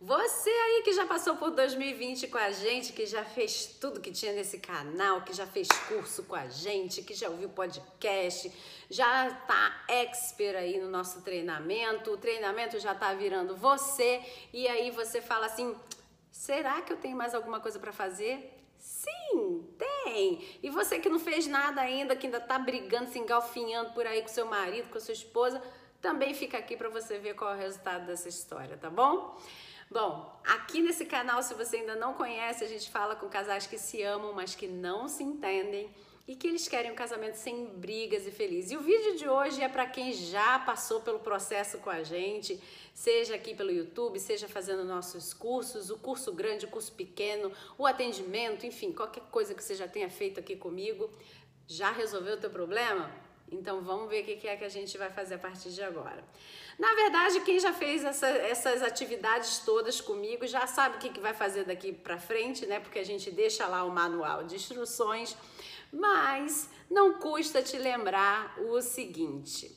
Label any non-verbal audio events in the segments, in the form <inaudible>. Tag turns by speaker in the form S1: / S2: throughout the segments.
S1: Você aí que já passou por 2020 com a gente, que já fez tudo que tinha nesse canal, que já fez curso com a gente, que já ouviu podcast, já tá expert aí no nosso treinamento, o treinamento já tá virando você, e aí você fala assim: será que eu tenho mais alguma coisa para fazer? Sim, tem. E você que não fez nada ainda, que ainda tá brigando, se engalfinhando por aí com seu marido, com sua esposa, também fica aqui para você ver qual é o resultado dessa história, tá bom? Bom, aqui nesse canal, se você ainda não conhece, a gente fala com casais que se amam, mas que não se entendem e que eles querem um casamento sem brigas e feliz. E o vídeo de hoje é para quem já passou pelo processo com a gente, seja aqui pelo YouTube, seja fazendo nossos cursos, o curso grande, o curso pequeno, o atendimento, enfim, qualquer coisa que você já tenha feito aqui comigo. Já resolveu o teu problema? Então vamos ver o que é que a gente vai fazer a partir de agora. Na verdade, quem já fez essa, essas atividades todas comigo já sabe o que, que vai fazer daqui para frente, né? Porque a gente deixa lá o manual de instruções, mas não custa te lembrar o seguinte: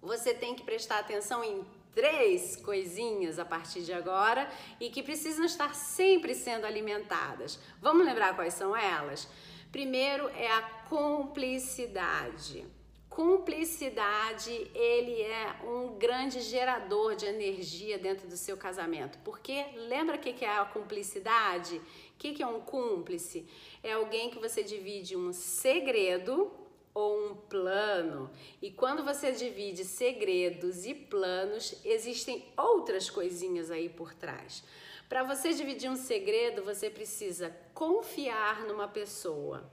S1: você tem que prestar atenção em três coisinhas a partir de agora e que precisam estar sempre sendo alimentadas. Vamos lembrar quais são elas? Primeiro é a cumplicidade. Cumplicidade, ele é um grande gerador de energia dentro do seu casamento. Porque lembra o que é a cumplicidade? O que é um cúmplice? É alguém que você divide um segredo ou um plano. E quando você divide segredos e planos, existem outras coisinhas aí por trás. Para você dividir um segredo, você precisa confiar numa pessoa.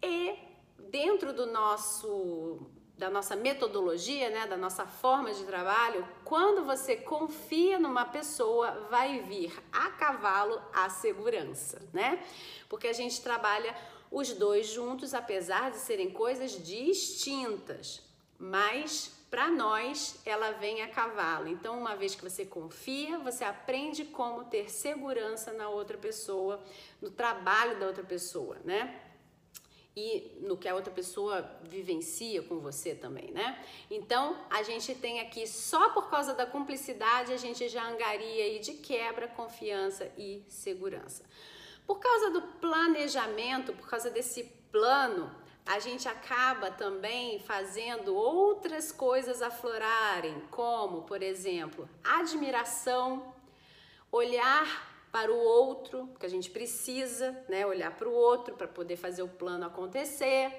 S1: E dentro do nosso da nossa metodologia, né, da nossa forma de trabalho, quando você confia numa pessoa, vai vir a cavalo a segurança, né? Porque a gente trabalha os dois juntos, apesar de serem coisas distintas, mas para nós ela vem a cavalo. Então, uma vez que você confia, você aprende como ter segurança na outra pessoa, no trabalho da outra pessoa, né? E no que a outra pessoa vivencia com você também, né? Então, a gente tem aqui só por causa da cumplicidade, a gente já angaria aí de quebra, confiança e segurança. Por causa do planejamento, por causa desse plano, a gente acaba também fazendo outras coisas aflorarem, como, por exemplo, admiração, olhar para o outro, porque a gente precisa, né, olhar para o outro para poder fazer o plano acontecer,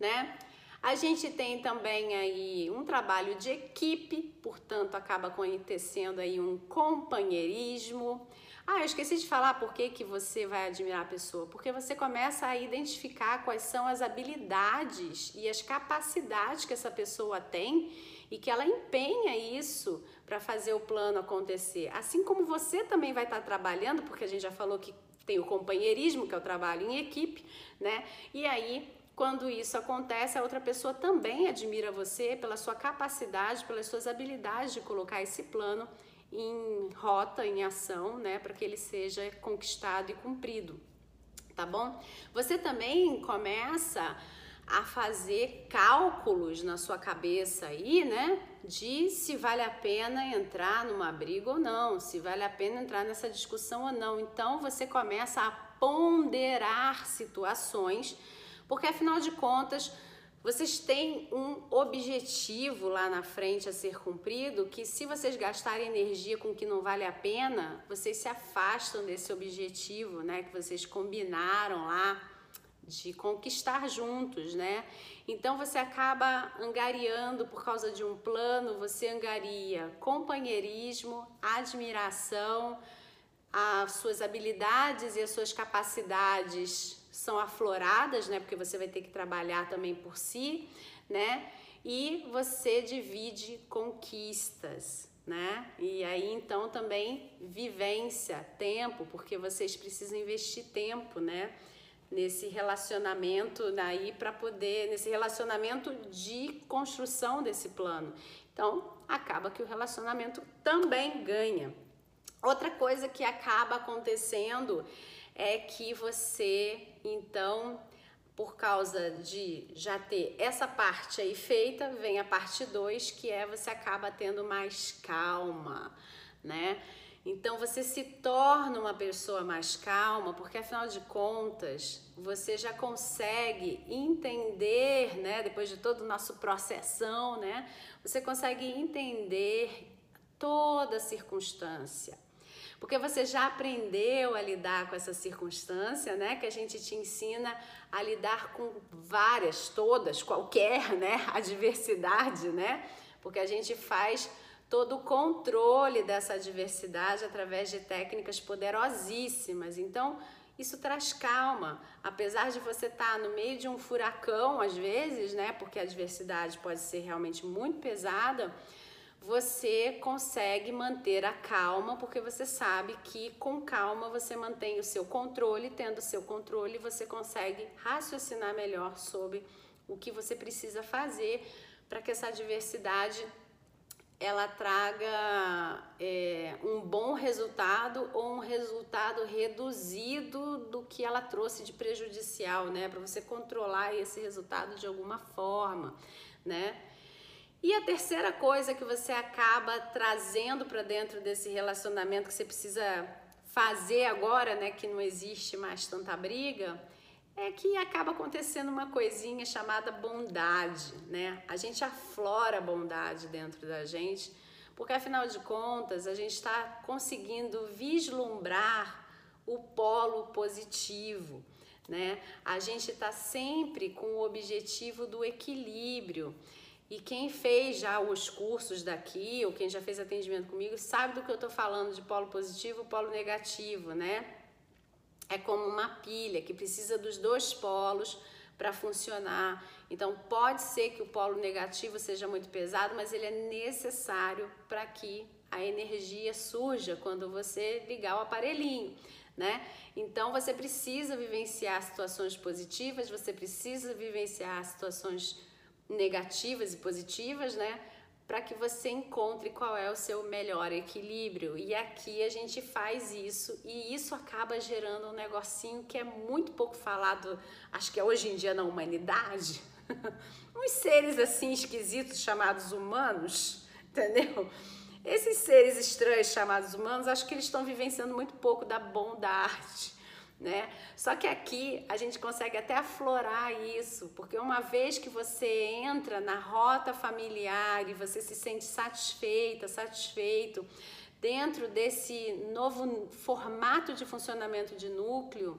S1: né? A gente tem também aí um trabalho de equipe, portanto acaba acontecendo aí um companheirismo. Ah, eu esqueci de falar por que, que você vai admirar a pessoa. Porque você começa a identificar quais são as habilidades e as capacidades que essa pessoa tem e que ela empenha isso para fazer o plano acontecer. Assim como você também vai estar tá trabalhando, porque a gente já falou que tem o companheirismo, que é o trabalho em equipe, né? E aí quando isso acontece, a outra pessoa também admira você pela sua capacidade, pelas suas habilidades de colocar esse plano em rota, em ação, né, para que ele seja conquistado e cumprido, tá bom? Você também começa a fazer cálculos na sua cabeça aí, né, de se vale a pena entrar numa briga ou não, se vale a pena entrar nessa discussão ou não. Então você começa a ponderar situações, porque afinal de contas, vocês têm um objetivo lá na frente a ser cumprido que, se vocês gastarem energia com o que não vale a pena, vocês se afastam desse objetivo, né? Que vocês combinaram lá de conquistar juntos, né? Então você acaba angariando por causa de um plano, você angaria companheirismo, admiração, as suas habilidades e as suas capacidades são afloradas, né? Porque você vai ter que trabalhar também por si, né? E você divide conquistas, né? E aí então também vivência, tempo, porque vocês precisam investir tempo, né? Nesse relacionamento daí para poder, nesse relacionamento de construção desse plano. Então, acaba que o relacionamento também ganha. Outra coisa que acaba acontecendo é que você, então, por causa de já ter essa parte aí feita, vem a parte 2, que é você acaba tendo mais calma, né? Então você se torna uma pessoa mais calma, porque afinal de contas, você já consegue entender, né, depois de todo o nosso processão, né, você consegue entender toda a circunstância. Porque você já aprendeu a lidar com essa circunstância, né? Que a gente te ensina a lidar com várias, todas, qualquer, né? <laughs> Adversidade, né? Porque a gente faz todo o controle dessa adversidade através de técnicas poderosíssimas. Então, isso traz calma. Apesar de você estar no meio de um furacão, às vezes, né? Porque a adversidade pode ser realmente muito pesada você consegue manter a calma, porque você sabe que com calma você mantém o seu controle, tendo o seu controle, você consegue raciocinar melhor sobre o que você precisa fazer para que essa adversidade ela traga é, um bom resultado ou um resultado reduzido do que ela trouxe de prejudicial, né? Para você controlar esse resultado de alguma forma, né? E a terceira coisa que você acaba trazendo para dentro desse relacionamento que você precisa fazer agora, né, que não existe mais tanta briga, é que acaba acontecendo uma coisinha chamada bondade, né? A gente aflora bondade dentro da gente, porque afinal de contas a gente está conseguindo vislumbrar o polo positivo, né? A gente está sempre com o objetivo do equilíbrio. E quem fez já os cursos daqui, ou quem já fez atendimento comigo, sabe do que eu estou falando de polo positivo e polo negativo, né? É como uma pilha que precisa dos dois polos para funcionar. Então, pode ser que o polo negativo seja muito pesado, mas ele é necessário para que a energia surja quando você ligar o aparelhinho, né? Então, você precisa vivenciar situações positivas, você precisa vivenciar situações negativas e positivas, né? Para que você encontre qual é o seu melhor equilíbrio. E aqui a gente faz isso e isso acaba gerando um negocinho que é muito pouco falado, acho que é hoje em dia na humanidade. <laughs> Uns seres assim esquisitos chamados humanos, <laughs> entendeu? Esses seres estranhos chamados humanos, acho que eles estão vivenciando muito pouco da bondade né? Só que aqui a gente consegue até aflorar isso, porque uma vez que você entra na rota familiar e você se sente satisfeita, satisfeito dentro desse novo formato de funcionamento de núcleo,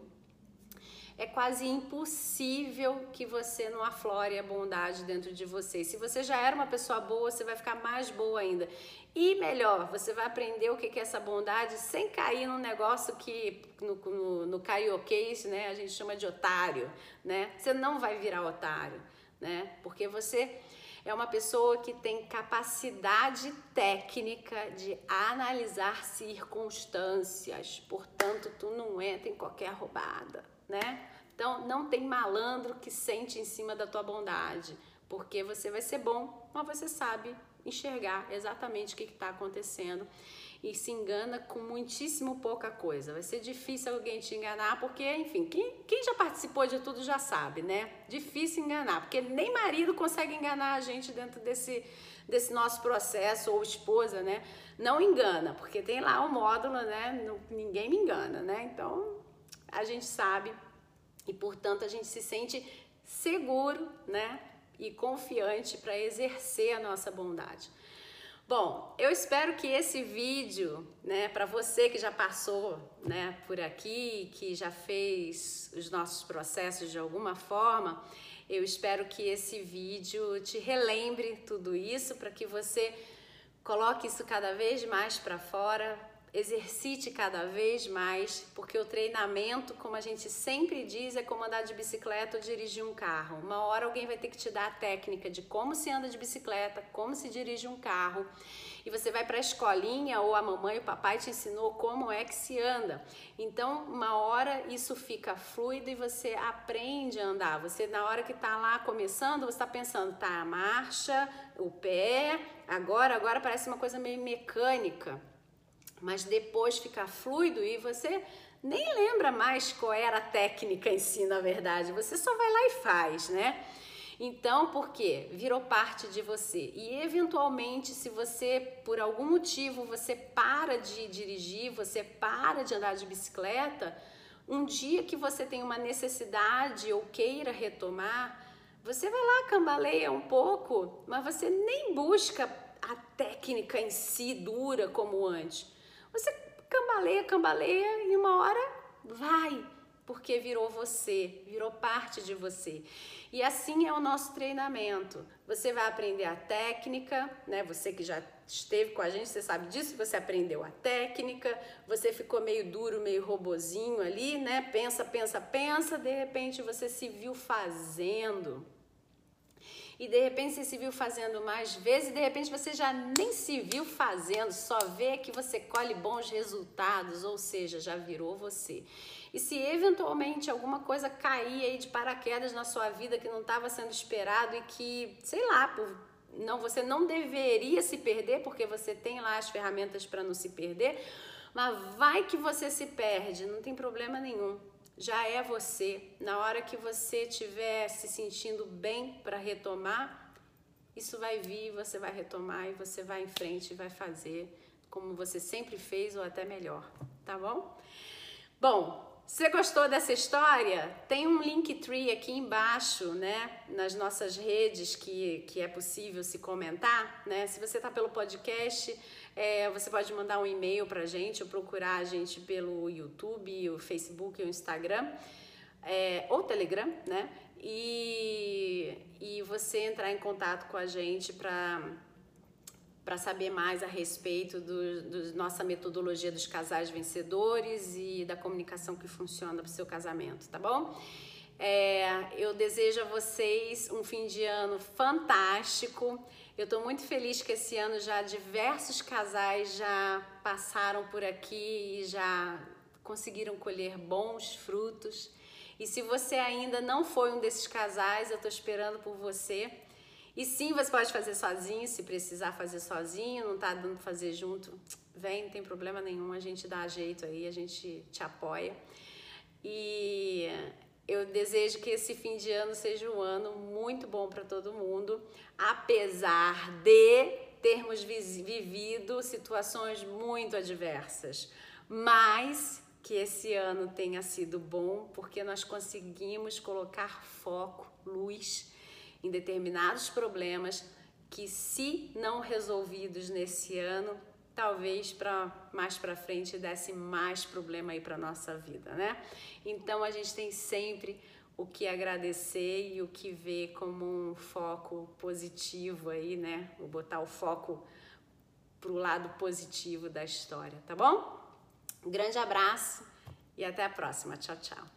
S1: é quase impossível que você não aflore a bondade dentro de você. Se você já era uma pessoa boa, você vai ficar mais boa ainda. E melhor, você vai aprender o que é essa bondade sem cair num negócio que no, no, no né, a gente chama de otário, né? Você não vai virar otário, né? Porque você é uma pessoa que tem capacidade técnica de analisar circunstâncias. Portanto, tu não entra em qualquer roubada, né? Então, não tem malandro que sente em cima da tua bondade, porque você vai ser bom, mas você sabe enxergar exatamente o que está acontecendo e se engana com muitíssimo pouca coisa. Vai ser difícil alguém te enganar, porque, enfim, quem, quem já participou de tudo já sabe, né? Difícil enganar, porque nem marido consegue enganar a gente dentro desse, desse nosso processo, ou esposa, né? Não engana, porque tem lá o módulo, né? ninguém me engana, né? Então, a gente sabe e, portanto, a gente se sente seguro, né? e confiante para exercer a nossa bondade. Bom, eu espero que esse vídeo, né, para você que já passou, né, por aqui, que já fez os nossos processos de alguma forma, eu espero que esse vídeo te relembre tudo isso para que você coloque isso cada vez mais para fora, exercite cada vez mais, porque o treinamento, como a gente sempre diz, é como andar de bicicleta ou dirigir um carro. Uma hora alguém vai ter que te dar a técnica de como se anda de bicicleta, como se dirige um carro. E você vai para a escolinha ou a mamãe e o papai te ensinou como é que se anda. Então, uma hora isso fica fluido e você aprende a andar. Você, na hora que está lá começando, você está pensando, tá, a marcha, o pé, agora, agora parece uma coisa meio mecânica mas depois fica fluido e você nem lembra mais qual era a técnica em si, na verdade. Você só vai lá e faz, né? Então, por quê? Virou parte de você. E eventualmente, se você, por algum motivo, você para de dirigir, você para de andar de bicicleta, um dia que você tem uma necessidade ou queira retomar, você vai lá, cambaleia um pouco, mas você nem busca a técnica em si dura como antes. Você cambaleia, cambaleia e uma hora vai, porque virou você, virou parte de você. E assim é o nosso treinamento. Você vai aprender a técnica, né? Você que já esteve com a gente, você sabe disso, você aprendeu a técnica, você ficou meio duro, meio robozinho ali, né? Pensa, pensa, pensa, de repente você se viu fazendo. E de repente você se viu fazendo mais vezes, e de repente você já nem se viu fazendo, só vê que você colhe bons resultados, ou seja, já virou você. E se eventualmente alguma coisa cair aí de paraquedas na sua vida que não estava sendo esperado e que, sei lá, por não você não deveria se perder porque você tem lá as ferramentas para não se perder, mas vai que você se perde, não tem problema nenhum. Já é você. Na hora que você estiver se sentindo bem para retomar, isso vai vir, você vai retomar e você vai em frente e vai fazer como você sempre fez ou até melhor, tá bom? Bom, você gostou dessa história? Tem um Linktree aqui embaixo, né? Nas nossas redes que, que é possível se comentar, né? Se você está pelo podcast, é, você pode mandar um e-mail para a gente ou procurar a gente pelo YouTube, o Facebook, o Instagram é, ou Telegram, né? E, e você entrar em contato com a gente para para saber mais a respeito da nossa metodologia dos casais vencedores e da comunicação que funciona para o seu casamento, tá bom? É, eu desejo a vocês um fim de ano fantástico. Eu estou muito feliz que esse ano já diversos casais já passaram por aqui e já conseguiram colher bons frutos. E se você ainda não foi um desses casais, eu estou esperando por você. E sim, você pode fazer sozinho, se precisar fazer sozinho, não tá dando fazer junto, vem, não tem problema nenhum, a gente dá jeito aí, a gente te apoia. E eu desejo que esse fim de ano seja um ano muito bom para todo mundo, apesar de termos vivido situações muito adversas, mas que esse ano tenha sido bom porque nós conseguimos colocar foco, luz em determinados problemas que, se não resolvidos nesse ano, talvez para mais para frente desse mais problema aí para nossa vida, né? Então a gente tem sempre o que agradecer e o que ver como um foco positivo aí, né? Vou botar o foco pro lado positivo da história, tá bom? Um grande abraço e até a próxima. Tchau, tchau.